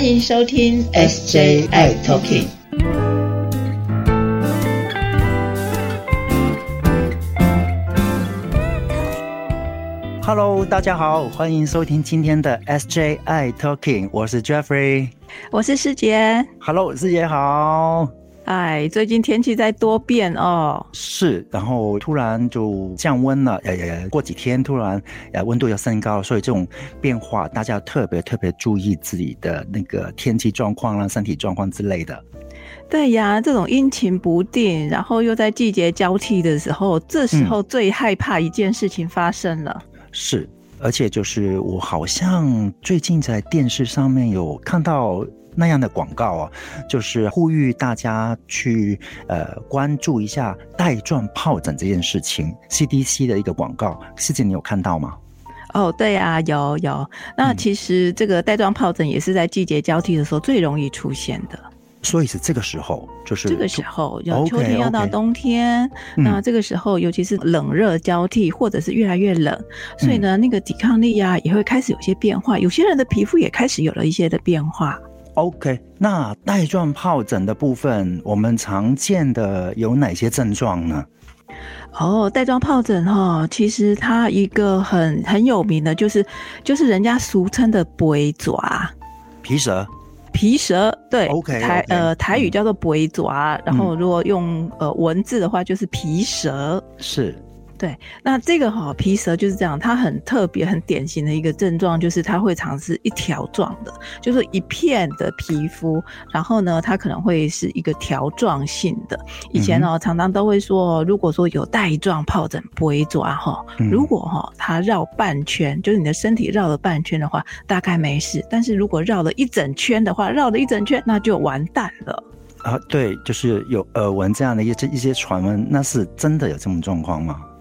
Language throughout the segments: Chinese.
欢迎收听 SJI Talking。Hello，大家好，欢迎收听今天的 SJI Talking，我是 Jeffrey，我是师姐。Hello，师姐好。哎，最近天气在多变哦。是，然后突然就降温了，呃呃，过几天突然呃温度要升高，所以这种变化大家特别特别注意自己的那个天气状况啦、身体状况之类的。对呀，这种阴晴不定，然后又在季节交替的时候，这时候最害怕一件事情发生了。是，而且就是我好像最近在电视上面有看到那样的广告啊，就是呼吁大家去呃关注一下带状疱疹这件事情，CDC 的一个广告，师姐你有看到吗？哦，对啊，有有。那其实这个带状疱疹也是在季节交替的时候最容易出现的。所以是这个时候，就是这个时候，要秋天要到冬天，那这个时候，尤其是冷热交替，或者是越来越冷，所以呢，那个抵抗力呀也会开始有些变化，有些人的皮肤也开始有了一些的变化。OK，那带状疱疹的部分，我们常见的有哪些症状呢？哦，带状疱疹哈，其实它一个很很有名的，就是就是人家俗称的“龟爪”皮蛇。皮蛇对，OK，台呃台语叫做“鬼爪”，然后如果用呃文字的话就是皮蛇，是。对，那这个哈皮蛇就是这样，它很特别、很典型的一个症状，就是它会常是一条状的，就是一片的皮肤，然后呢，它可能会是一个条状性的。以前哦，常常都会说，如果说有带状疱疹不会抓哈，如果哈它绕半圈，就是你的身体绕了半圈的话，大概没事；但是如果绕了一整圈的话，绕了一整圈，那就完蛋了。啊，对，就是有耳闻这样的一些一些传闻，那是真的有这种状况吗？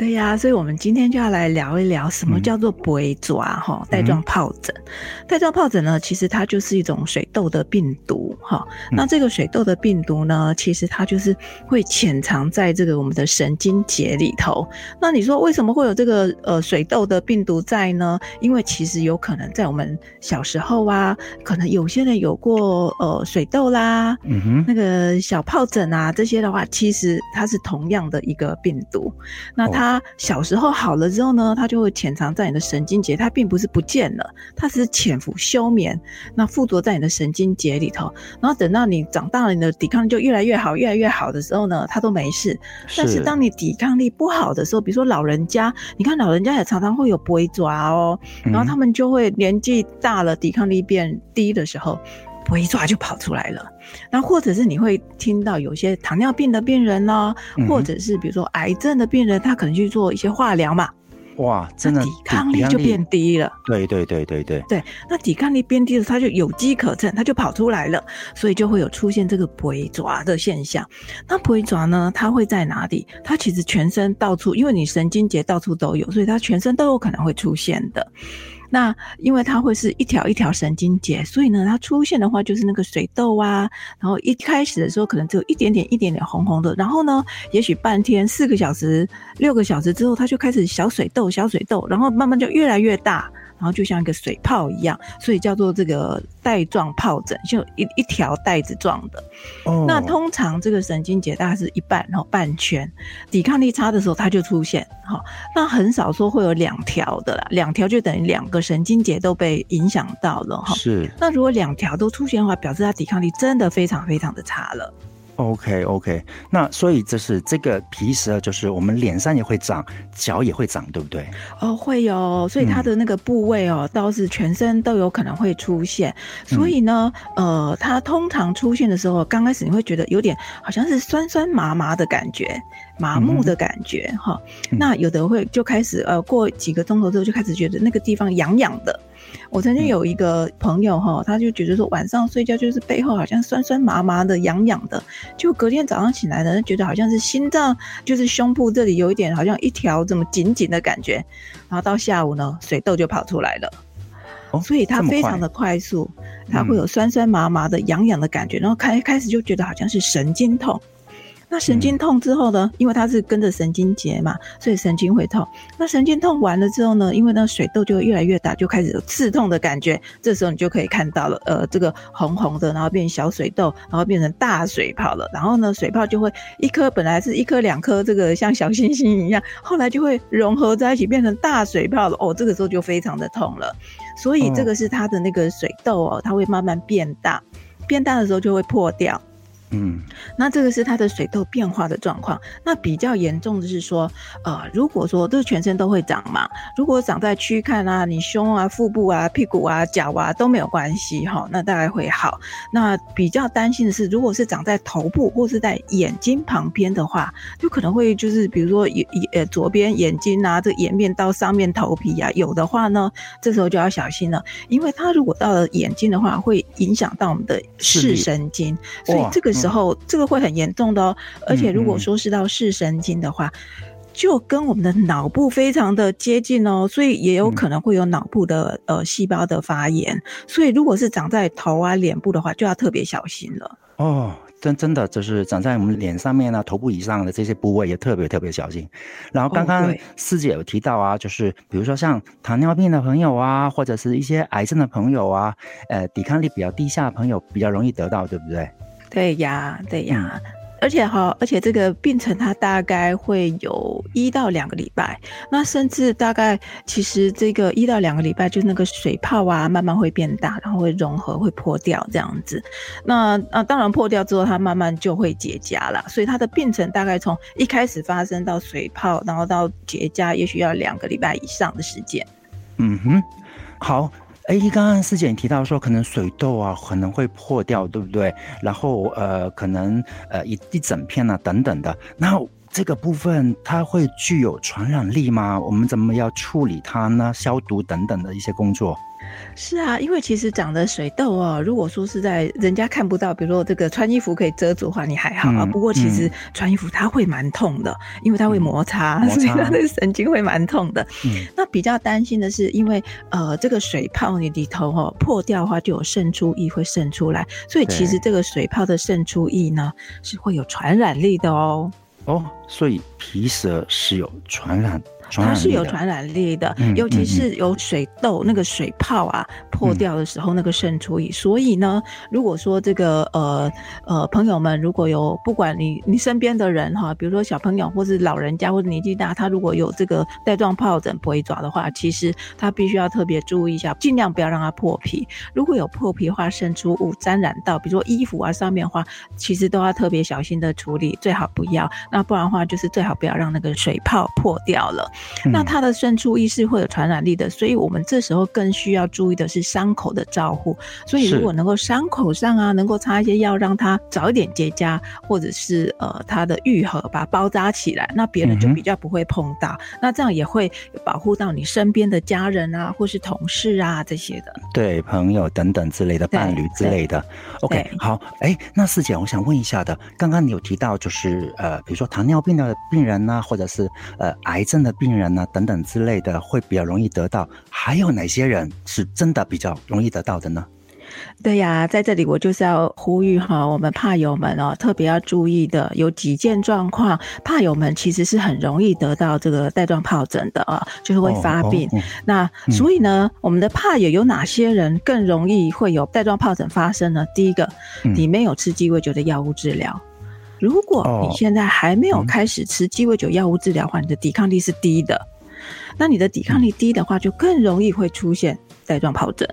对呀，所以我们今天就要来聊一聊什么叫做不会抓哈带状疱疹。带状疱疹呢，其实它就是一种水痘的病毒哈。那这个水痘的病毒呢，其实它就是会潜藏在这个我们的神经节里头。那你说为什么会有这个呃水痘的病毒在呢？因为其实有可能在我们小时候啊，可能有些人有过呃水痘啦，嗯哼，那个小疱疹啊这些的话，其实它是同样的一个病毒。那它它小时候好了之后呢，它就会潜藏在你的神经节，它并不是不见了，它是潜伏休眠，那附着在你的神经节里头。然后等到你长大了，你的抵抗力就越来越好，越来越好的时候呢，它都没事。但是当你抵抗力不好的时候，比如说老人家，你看老人家也常常会有不会抓哦，然后他们就会年纪大了，抵抗力变低的时候。一抓就跑出来了，那或者是你会听到有些糖尿病的病人呢，或者是比如说癌症的病人，他可能去做一些化疗嘛，哇，真的抵抗力就变低了。对对对对对对，那抵抗力变低了，他就有机可乘，他就跑出来了，所以就会有出现这个不会抓的现象。那不会抓呢，它会在哪里？它其实全身到处，因为你神经节到处都有，所以它全身都有可能会出现的。那因为它会是一条一条神经节，所以呢，它出现的话就是那个水痘啊。然后一开始的时候可能只有一点点、一点点红红的，然后呢，也许半天、四个小时、六个小时之后，它就开始小水痘、小水痘，然后慢慢就越来越大。然后就像一个水泡一样，所以叫做这个带状疱疹，就一一条带子状的。哦，那通常这个神经节大概是一半，然后半圈，抵抗力差的时候它就出现。好，那很少说会有两条的啦，两条就等于两个神经节都被影响到了哈。是。那如果两条都出现的话，表示它抵抗力真的非常非常的差了。OK OK，那所以就是这个皮蛇，就是我们脸上也会长，脚也会长，对不对？哦，会有，所以它的那个部位哦，倒是全身都有可能会出现。所以呢，呃，它通常出现的时候，刚开始你会觉得有点好像是酸酸麻麻的感觉，麻木的感觉哈。那有的会就开始呃，过几个钟头之后就开始觉得那个地方痒痒的。我曾经有一个朋友哈，他就觉得说晚上睡觉就是背后好像酸酸麻麻的、痒痒的，就隔天早上醒来呢，觉得好像是心脏就是胸部这里有一点好像一条这么紧紧的感觉，然后到下午呢，水痘就跑出来了。哦，所以它非常的快速，它会有酸酸麻麻的、痒痒的感觉，然后开开始就觉得好像是神经痛。那神经痛之后呢，因为它是跟着神经节嘛，所以神经会痛。那神经痛完了之后呢，因为那个水痘就会越来越大，就开始有刺痛的感觉。这时候你就可以看到了，呃，这个红红的，然后变小水痘，然后变成大水泡了。然后呢，水泡就会一颗本来是一颗两颗，这个像小星星一样，后来就会融合在一起变成大水泡了。哦，这个时候就非常的痛了。所以这个是它的那个水痘哦，它会慢慢变大，变大的时候就会破掉。嗯，那这个是它的水痘变化的状况。那比较严重的是说，呃，如果说这全身都会长嘛，如果长在躯干啊、你胸啊、腹部啊、屁股啊、脚啊都没有关系哈，那大概会好。那比较担心的是，如果是长在头部或是在眼睛旁边的话，就可能会就是比如说眼呃左边眼睛啊，这颜面到上面头皮啊，有的话呢，这时候就要小心了，因为它如果到了眼睛的话，会影响到我们的视神经，所以这个。时候，这个会很严重的哦。而且，如果说是到视神经的话，就跟我们的脑部非常的接近哦，所以也有可能会有脑部的呃细胞的发炎。所以，如果是长在头啊、脸部的话，就要特别小心了。哦，真真的就是长在我们脸上面啊，头部以上的这些部位也特别特别小心。然后，刚刚师姐有提到啊，就是比如说像糖尿病的朋友啊，或者是一些癌症的朋友啊，呃，抵抗力比较低下的朋友，比较容易得到，对不对？对呀，对呀，而且哈，而且这个病程它大概会有一到两个礼拜，那甚至大概其实这个一到两个礼拜，就那个水泡啊，慢慢会变大，然后会融合，会破掉这样子。那啊，当然破掉之后，它慢慢就会结痂了。所以它的病程大概从一开始发生到水泡，然后到结痂，也许要两个礼拜以上的时间。嗯哼，好。哎，刚刚师姐你提到说，可能水痘啊可能会破掉，对不对？然后呃，可能呃一一整片啊等等的，那这个部分它会具有传染力吗？我们怎么要处理它呢？消毒等等的一些工作。是啊，因为其实长的水痘哦，如果说是在人家看不到，比如说这个穿衣服可以遮住的话，你还好啊。不过其实穿衣服它会蛮痛的，因为它会摩擦，所以它的神经会蛮痛的。那比较担心的是，因为呃这个水泡你里头哦破掉的话，就有渗出液会渗出来，所以其实这个水泡的渗出液呢是会有传染力的哦。哦，所以皮蛇是有传染。它是有传染力的，尤其是有水痘那个水泡啊破掉的时候，那个渗出液。所以呢，如果说这个呃呃朋友们如果有不管你你身边的人哈，比如说小朋友或是老人家或者年纪大，他如果有这个带状疱疹不会爪的话，其实他必须要特别注意一下，尽量不要让它破皮。如果有破皮的话，渗出物沾染到，比如说衣服啊上面的话，其实都要特别小心的处理，最好不要。那不然的话，就是最好不要让那个水泡破掉了。那它的渗出意识会有传染力的，所以我们这时候更需要注意的是伤口的照护。所以如果能够伤口上啊，能够擦一些药，让它早一点结痂，或者是呃它的愈合，把它包扎起来，那别人就比较不会碰到。那这样也会保护到你身边的家人啊，或是同事啊这些的，对朋友等等之类的伴侣之类的。OK，好，哎，那四姐，我想问一下的，刚刚你有提到就是呃，比如说糖尿病的病人呢，或者是呃癌症的病人。人呢，等等之类的会比较容易得到，还有哪些人是真的比较容易得到的呢？对呀，在这里我就是要呼吁哈，我们怕友们哦，特别要注意的有几件状况，怕友们其实是很容易得到这个带状疱疹的啊，就是会发病。那所以呢，我们的怕友有哪些人更容易会有带状疱疹发生呢？第一个，你没有吃鸡尾酒的药物治疗。如果你现在还没有开始吃鸡尾酒药物治疗的话，你的抵抗力是低的。那你的抵抗力低的话，就更容易会出现带状疱疹。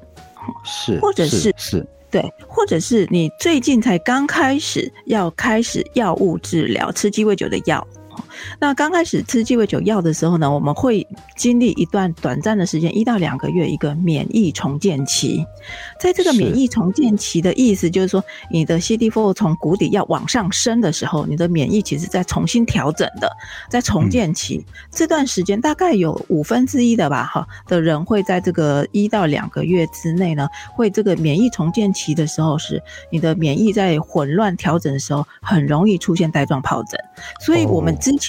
是，或者是是，对，或者是你最近才刚开始要开始药物治疗，吃鸡尾酒的药。那刚开始吃鸡尾酒药的时候呢，我们会经历一段短暂的时间，一到两个月，一个免疫重建期。在这个免疫重建期的意思，就是说你的 CD4 从谷底要往上升的时候，你的免疫其实在重新调整的，在重建期。这段时间，大概有五分之一的吧，哈的人会在这个一到两个月之内呢，会这个免疫重建期的时候，是你的免疫在混乱调整的时候，很容易出现带状疱疹。所以我们之前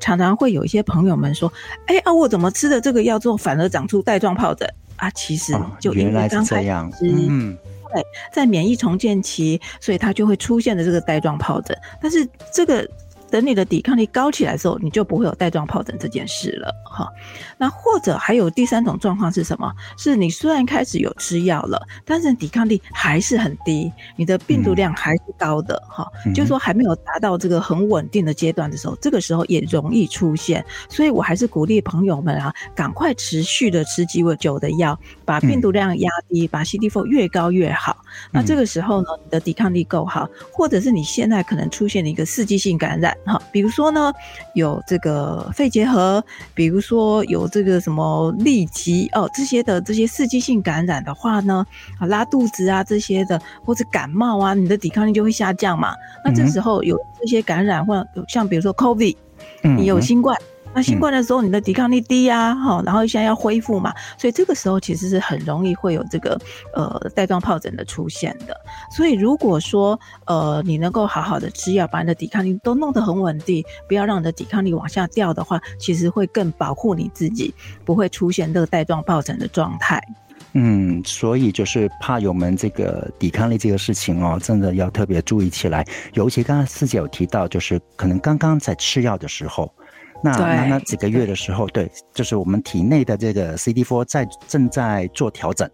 常常会有一些朋友们说：“哎啊，我怎么吃的这个药之后反而长出带状疱疹啊？”其实就原来是这样，嗯，对，在免疫重建期，所以它就会出现的这个带状疱疹。但是这个等你的抵抗力高起来之后，你就不会有带状疱疹这件事了哈。那或者还有第三种状况是什么？是你虽然开始有吃药了，但是抵抗力还是很低，你的病毒量还是高的哈，就是说还没有达到这个很稳定的阶段的时候，这个时候也容易出现。所以我还是鼓励朋友们啊，赶快持续的吃鸡尾酒的药，把病毒量压低，把 CD4 越高越好。那这个时候呢，你的抵抗力够好，或者是你现在可能出现了一个刺激性感染哈，比如说呢有这个肺结核，比如说有这个什么痢疾哦这些的这些刺激性感染的话呢，啊拉肚子啊这些的，或者感冒啊，你的抵抗力就会下降嘛。那这时候有这些感染，或像比如说 COVID，你有新冠。那新冠的时候，你的抵抗力低呀，哈，然后现在要恢复嘛，所以这个时候其实是很容易会有这个呃带状疱疹的出现的。所以如果说呃你能够好好的吃药，把你的抵抗力都弄得很稳定，不要让你的抵抗力往下掉的话，其实会更保护你自己，不会出现这个带状疱疹的状态。嗯，所以就是怕友们这个抵抗力这个事情哦，真的要特别注意起来。尤其刚刚师姐有提到，就是可能刚刚在吃药的时候。那那那几个月的时候，对，就是我们体内的这个 CD4 在正在做调整，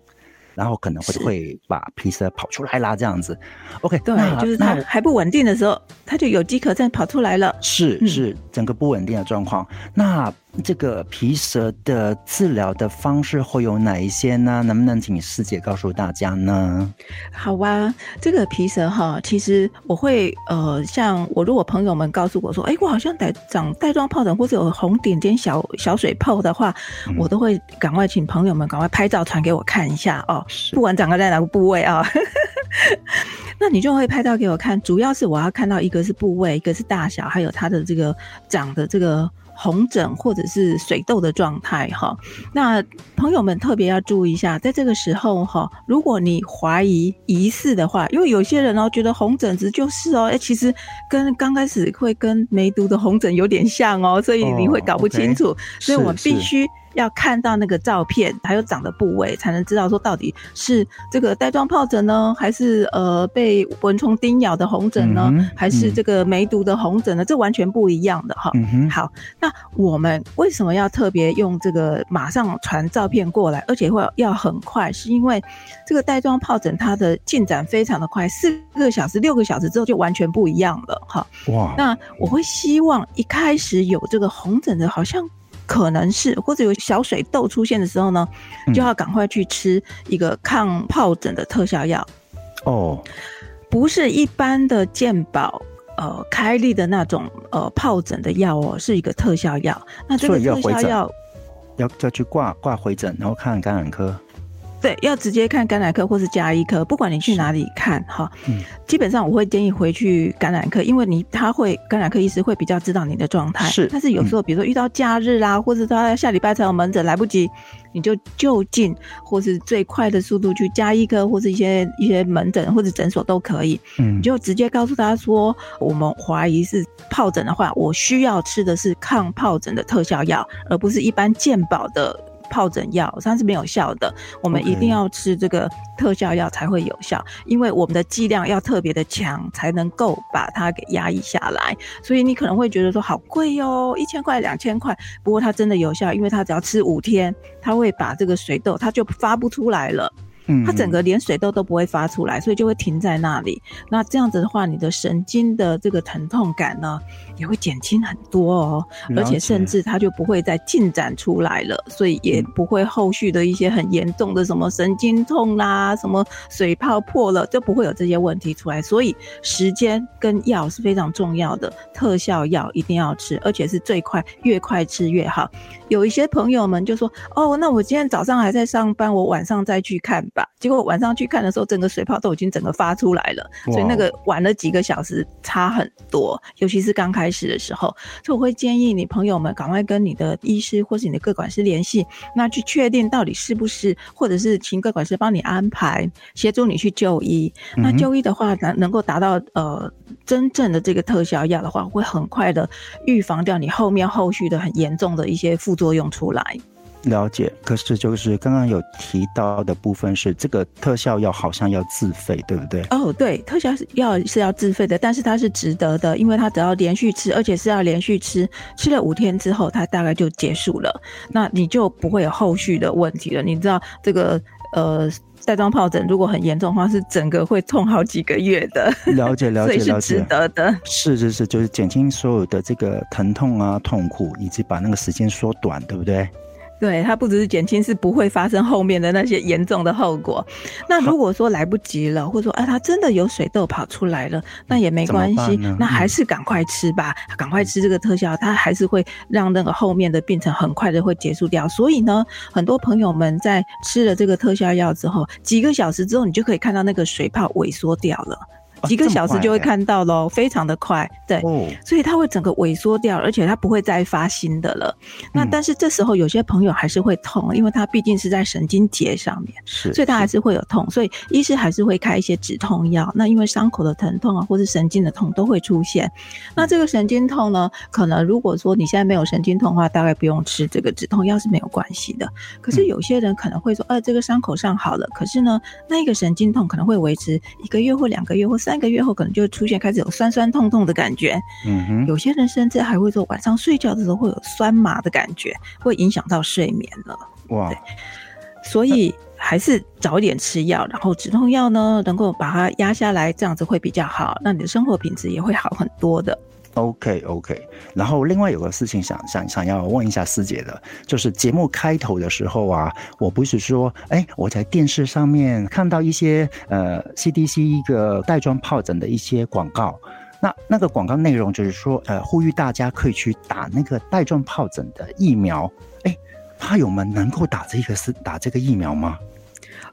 然后可能会会把皮色跑出来啦，这样子。OK，对，就是它还不稳定的时候，它就有机可乘跑出来了。是是，整个不稳定的状况。那。这个皮蛇的治疗的方式会有哪一些呢？能不能请师姐告诉大家呢？好啊，这个皮蛇哈，其实我会呃，像我如果朋友们告诉我说，哎，我好像带长带状疱疹或者有红点点小小水泡的话，我都会赶快请朋友们赶快拍照传给我看一下哦。不管长在哪个部位啊，那你就会拍照给我看。主要是我要看到一个是部位，一个是大小，还有它的这个长的这个。红疹或者是水痘的状态哈，那朋友们特别要注意一下，在这个时候哈，如果你怀疑疑似的话，因为有些人哦觉得红疹子就是哦，哎，其实跟刚开始会跟梅毒的红疹有点像哦，所以你会搞不清楚，所以我们必须。要看到那个照片，还有长的部位，才能知道说到底是这个带状疱疹呢，还是呃被蚊虫叮咬的红疹呢，还是这个梅毒的红疹呢？这完全不一样的哈。好，那我们为什么要特别用这个马上传照片过来，而且会要很快？是因为这个带状疱疹它的进展非常的快，四个小时、六个小时之后就完全不一样了哈。哇，那我会希望一开始有这个红疹的，好像。可能是或者有小水痘出现的时候呢，就要赶快去吃一个抗疱疹的特效药。哦，不是一般的健保呃开立的那种呃疱疹的药哦，是一个特效药。那这个特效药要再去挂挂回诊，然后看感染科。对，要直接看感染科或是加医科，不管你去哪里看哈，基本上我会建议回去感染科，因为你他会感染科医师会比较知道你的状态。是，但是有时候比如说遇到假日啦，或者他下礼拜才有门诊，来不及，你就就近或是最快的速度去加医科或是一些一些门诊或者诊所都可以。嗯，你就直接告诉他说，我们怀疑是疱疹的话，我需要吃的是抗疱疹的特效药，而不是一般健保的。疱疹药它是没有效的，我们一定要吃这个特效药才会有效，因为我们的剂量要特别的强，才能够把它给压抑下来。所以你可能会觉得说好贵哟，一千块、两千块，不过它真的有效，因为它只要吃五天，它会把这个水痘它就发不出来了。它整个连水痘都不会发出来，所以就会停在那里。那这样子的话，你的神经的这个疼痛感呢，也会减轻很多哦。而且甚至它就不会再进展出来了，所以也不会后续的一些很严重的什么神经痛啦、什么水泡破了，就不会有这些问题出来。所以时间跟药是非常重要的，特效药一定要吃，而且是最快，越快吃越好。有一些朋友们就说：“哦，那我今天早上还在上班，我晚上再去看。”吧，结果晚上去看的时候，整个水泡都已经整个发出来了，所以那个晚了几个小时，差很多。尤其是刚开始的时候，所以我会建议你朋友们赶快跟你的医师或是你的各管师联系，那去确定到底是不是，或者是请各管师帮你安排，协助你去就医。那就医的话，能能够达到呃真正的这个特效药的话，会很快的预防掉你后面后续的很严重的一些副作用出来。了解，可是就是刚刚有提到的部分是这个特效药好像要自费，对不对？哦，对，特效药是要自费的，但是它是值得的，因为它只要连续吃，而且是要连续吃，吃了五天之后，它大概就结束了，那你就不会有后续的问题了。你知道这个呃 带状疱疹如果很严重的话，是整个会痛好几个月的。了解了解了解，值得的。是是是，就是减轻所有的这个疼痛啊、痛苦，以及把那个时间缩短，对不对？对，它不只是减轻，是不会发生后面的那些严重的后果。那如果说来不及了，或者说啊，它真的有水痘跑出来了，那也没关系，那还是赶快吃吧，赶快吃这个特效，它还是会让那个后面的病程很快的会结束掉。所以呢，很多朋友们在吃了这个特效药之后，几个小时之后，你就可以看到那个水泡萎缩掉了。几个小时就会看到喽，非常的快，对，所以它会整个萎缩掉，而且它不会再发新的了。那但是这时候有些朋友还是会痛，因为它毕竟是在神经节上面，是，所以它还是会有痛，所以医师还是会开一些止痛药。那因为伤口的疼痛啊，或是神经的痛都会出现。那这个神经痛呢，可能如果说你现在没有神经痛的话，大概不用吃这个止痛药是没有关系的。可是有些人可能会说，呃，这个伤口上好了，可是呢，那个神经痛可能会维持一个月或两个月或三。三个月后可能就会出现开始有酸酸痛痛的感觉，嗯哼，有些人甚至还会说晚上睡觉的时候会有酸麻的感觉，会影响到睡眠了。哇，所以还是早点吃药，然后止痛药呢能够把它压下来，这样子会比较好，那你的生活品质也会好很多的。OK OK，然后另外有个事情想想想要问一下师姐的，就是节目开头的时候啊，我不是说，哎，我在电视上面看到一些呃 CDC 一个带状疱疹的一些广告，那那个广告内容就是说，呃，呼吁大家可以去打那个带状疱疹的疫苗，哎，怕友们能够打这个是打这个疫苗吗？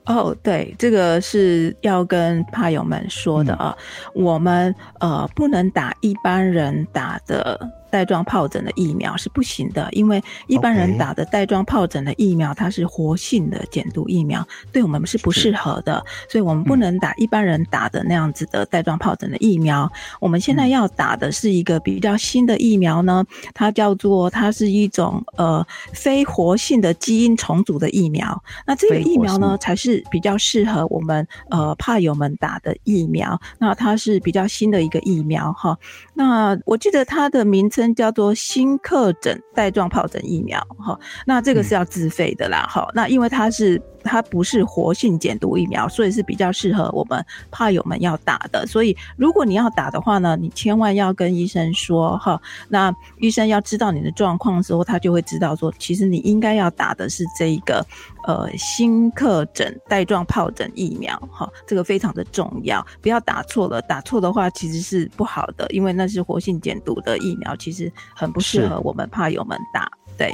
哦，对，这个是要跟怕友们说的啊，我们呃不能打一般人打的。带状疱疹的疫苗是不行的，因为一般人打的带状疱疹的疫苗，它是活性的减毒疫苗，对我们是不适合的，所以我们不能打一般人打的那样子的带状疱疹的疫苗。我们现在要打的是一个比较新的疫苗呢，它叫做它是一种呃非活性的基因重组的疫苗。那这个疫苗呢，才是比较适合我们呃怕友们打的疫苗。那它是比较新的一个疫苗哈。那我记得它的名称。叫做新克疹带状疱疹疫苗，哈，那这个是要自费的啦，哈，那因为它是它不是活性减毒疫苗，所以是比较适合我们怕友们要打的。所以如果你要打的话呢，你千万要跟医生说，哈，那医生要知道你的状况的时候，他就会知道说，其实你应该要打的是这一个。呃，新克疹带状疱疹疫苗，哈，这个非常的重要，不要打错了。打错的话其实是不好的，因为那是活性减毒的疫苗，其实很不适合我们怕友们打。对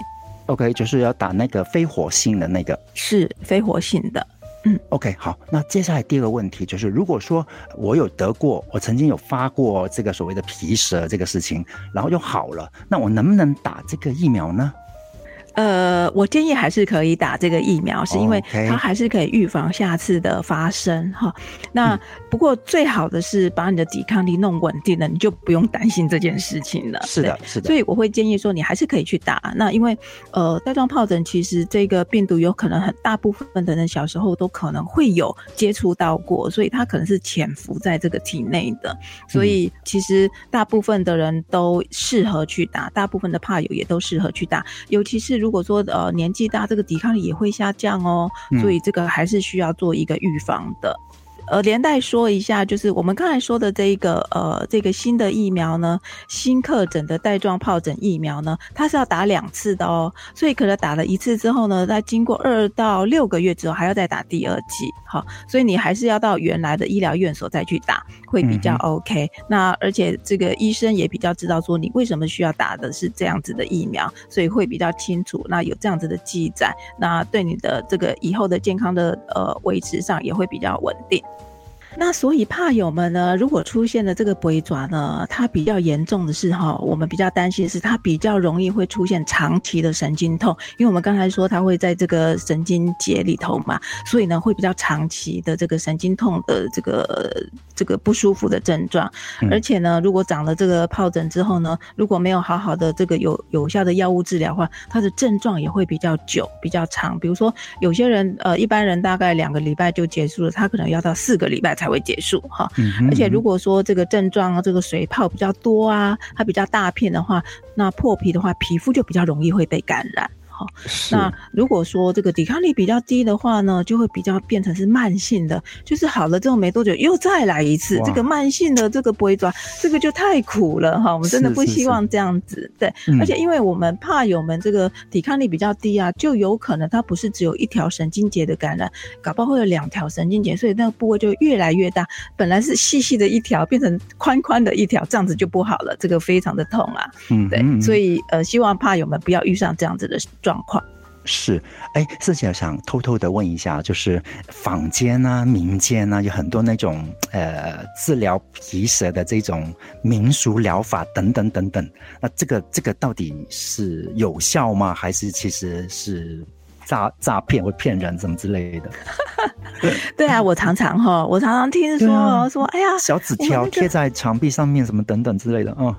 ，OK，就是要打那个非活性的那个，是非活性的。嗯，OK，好。那接下来第二个问题就是，如果说我有得过，我曾经有发过这个所谓的皮蛇这个事情，然后又好了，那我能不能打这个疫苗呢？呃，我建议还是可以打这个疫苗，是因为它还是可以预防下次的发生哈。那不过最好的是把你的抵抗力弄稳定了，你就不用担心这件事情了。是的，是的。所以我会建议说，你还是可以去打。那因为呃，带状疱疹其实这个病毒有可能很大部分的人小时候都可能会有接触到过，所以它可能是潜伏在这个体内的。所以其实大部分的人都适合去打，大部分的怕友也都适合去打，尤其是。如果说呃年纪大，这个抵抗力也会下降哦，所以这个还是需要做一个预防的。呃，连带说一下，就是我们刚才说的这一个呃，这个新的疫苗呢，新克疹的带状疱疹疫苗呢，它是要打两次的哦，所以可能打了一次之后呢，在经过二到六个月之后，还要再打第二剂，好，所以你还是要到原来的医疗院所再去打，会比较 OK。那而且这个医生也比较知道说你为什么需要打的是这样子的疫苗，所以会比较清楚。那有这样子的记载，那对你的这个以后的健康的呃维持上也会比较稳定。那所以怕友们呢，如果出现了这个鬼爪呢，它比较严重的是哈，我们比较担心的是它比较容易会出现长期的神经痛，因为我们刚才说它会在这个神经节里头嘛，所以呢会比较长期的这个神经痛的这个这个不舒服的症状，而且呢，如果长了这个疱疹之后呢，如果没有好好的这个有有效的药物治疗的话，它的症状也会比较久、比较长。比如说有些人呃，一般人大概两个礼拜就结束了，他可能要到四个礼拜才。会结束哈，而且如果说这个症状啊，这个水泡比较多啊，它比较大片的话，那破皮的话，皮肤就比较容易会被感染。那如果说这个抵抗力比较低的话呢，就会比较变成是慢性的，就是好了之后没多久又再来一次，这个慢性的这个不会抓，这个就太苦了哈。我们真的不希望这样子，对。而且因为我们怕友们这个抵抗力比较低啊，就有可能它不是只有一条神经节的感染，搞不好会有两条神经节，所以那个部位就越来越大，本来是细细的一条变成宽宽的一条，这样子就不好了，这个非常的痛啊。嗯，对。所以呃，希望怕友们不要遇上这样子的。状况是，哎，四姐想偷偷的问一下，就是坊间啊、民间啊，有很多那种呃治疗皮蛇的这种民俗疗法等等等等，那这个这个到底是有效吗？还是其实是诈诈骗或骗人什么之类的？对啊，我常常哈，我常常听说说，哎呀，小纸条贴在墙壁上面什么等等之类的，嗯。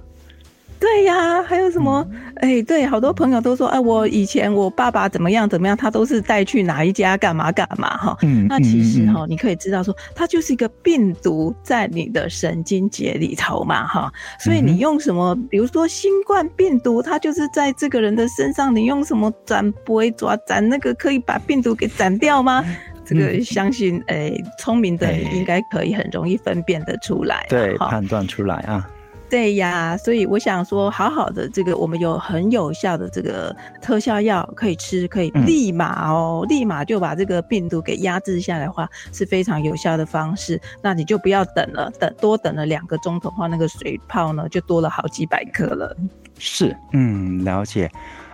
对呀，还有什么？哎，对，好多朋友都说，哎，我以前我爸爸怎么样怎么样，他都是带去哪一家干嘛干嘛哈。嗯，那其实哈，你可以知道说，它就是一个病毒在你的神经节里头嘛哈。所以你用什么，比如说新冠病毒，它就是在这个人的身上，你用什么斩不会抓斩那个可以把病毒给斩掉吗？这个相信，哎，聪明的你应该可以很容易分辨得出来，对，判断出来啊。对呀，所以我想说，好好的这个，我们有很有效的这个特效药可以吃，可以立马哦，立马就把这个病毒给压制下来的话，是非常有效的方式。那你就不要等了，等多等了两个钟头的话，那个水泡呢就多了好几百颗了。是，嗯，了解。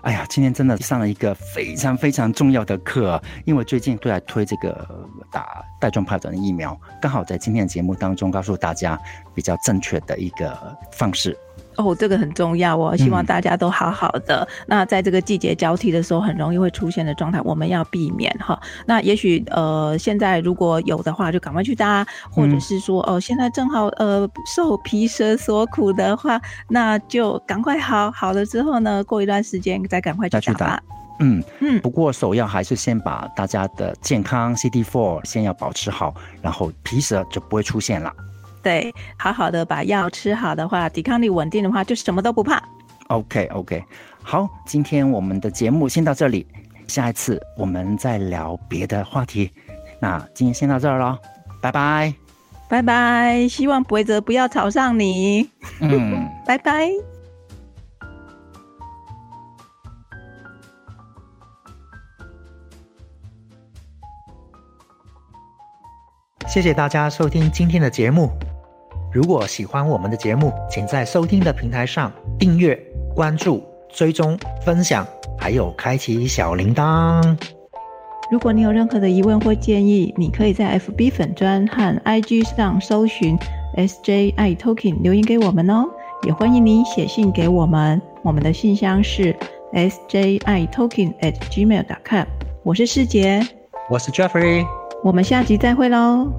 哎呀，今天真的上了一个非常非常重要的课，因为最近都在推这个打带状疱疹的疫苗，刚好在今天的节目当中告诉大家比较正确的一个方式。哦，这个很重要哦，希望大家都好好的。那在这个季节交替的时候，很容易会出现的状态，我们要避免哈。那也许呃，现在如果有的话，就赶快去搭，或者是说哦，现在正好呃受皮蛇所苦的话，那就赶快好好了之后呢，过一段时间再赶快去打。嗯嗯。不过首要还是先把大家的健康 CD4 先要保持好，然后皮蛇就不会出现了。对，好好的把药吃好的话，抵抗力稳定的话，就什么都不怕。OK OK，好，今天我们的节目先到这里，下一次我们再聊别的话题。那今天先到这儿喽，拜拜，拜拜，希望博泽不要吵上你。嗯，拜拜。谢谢大家收听今天的节目。如果喜欢我们的节目，请在收听的平台上订阅、关注、追踪、分享，还有开启小铃铛。如果你有任何的疑问或建议，你可以在 FB 粉专和 IG 上搜寻 SJI Talking 留言给我们哦。也欢迎你写信给我们，我们的信箱是 SJI Talking at gmail.com。我是世杰，我是 Jeffrey，我们下集再会喽。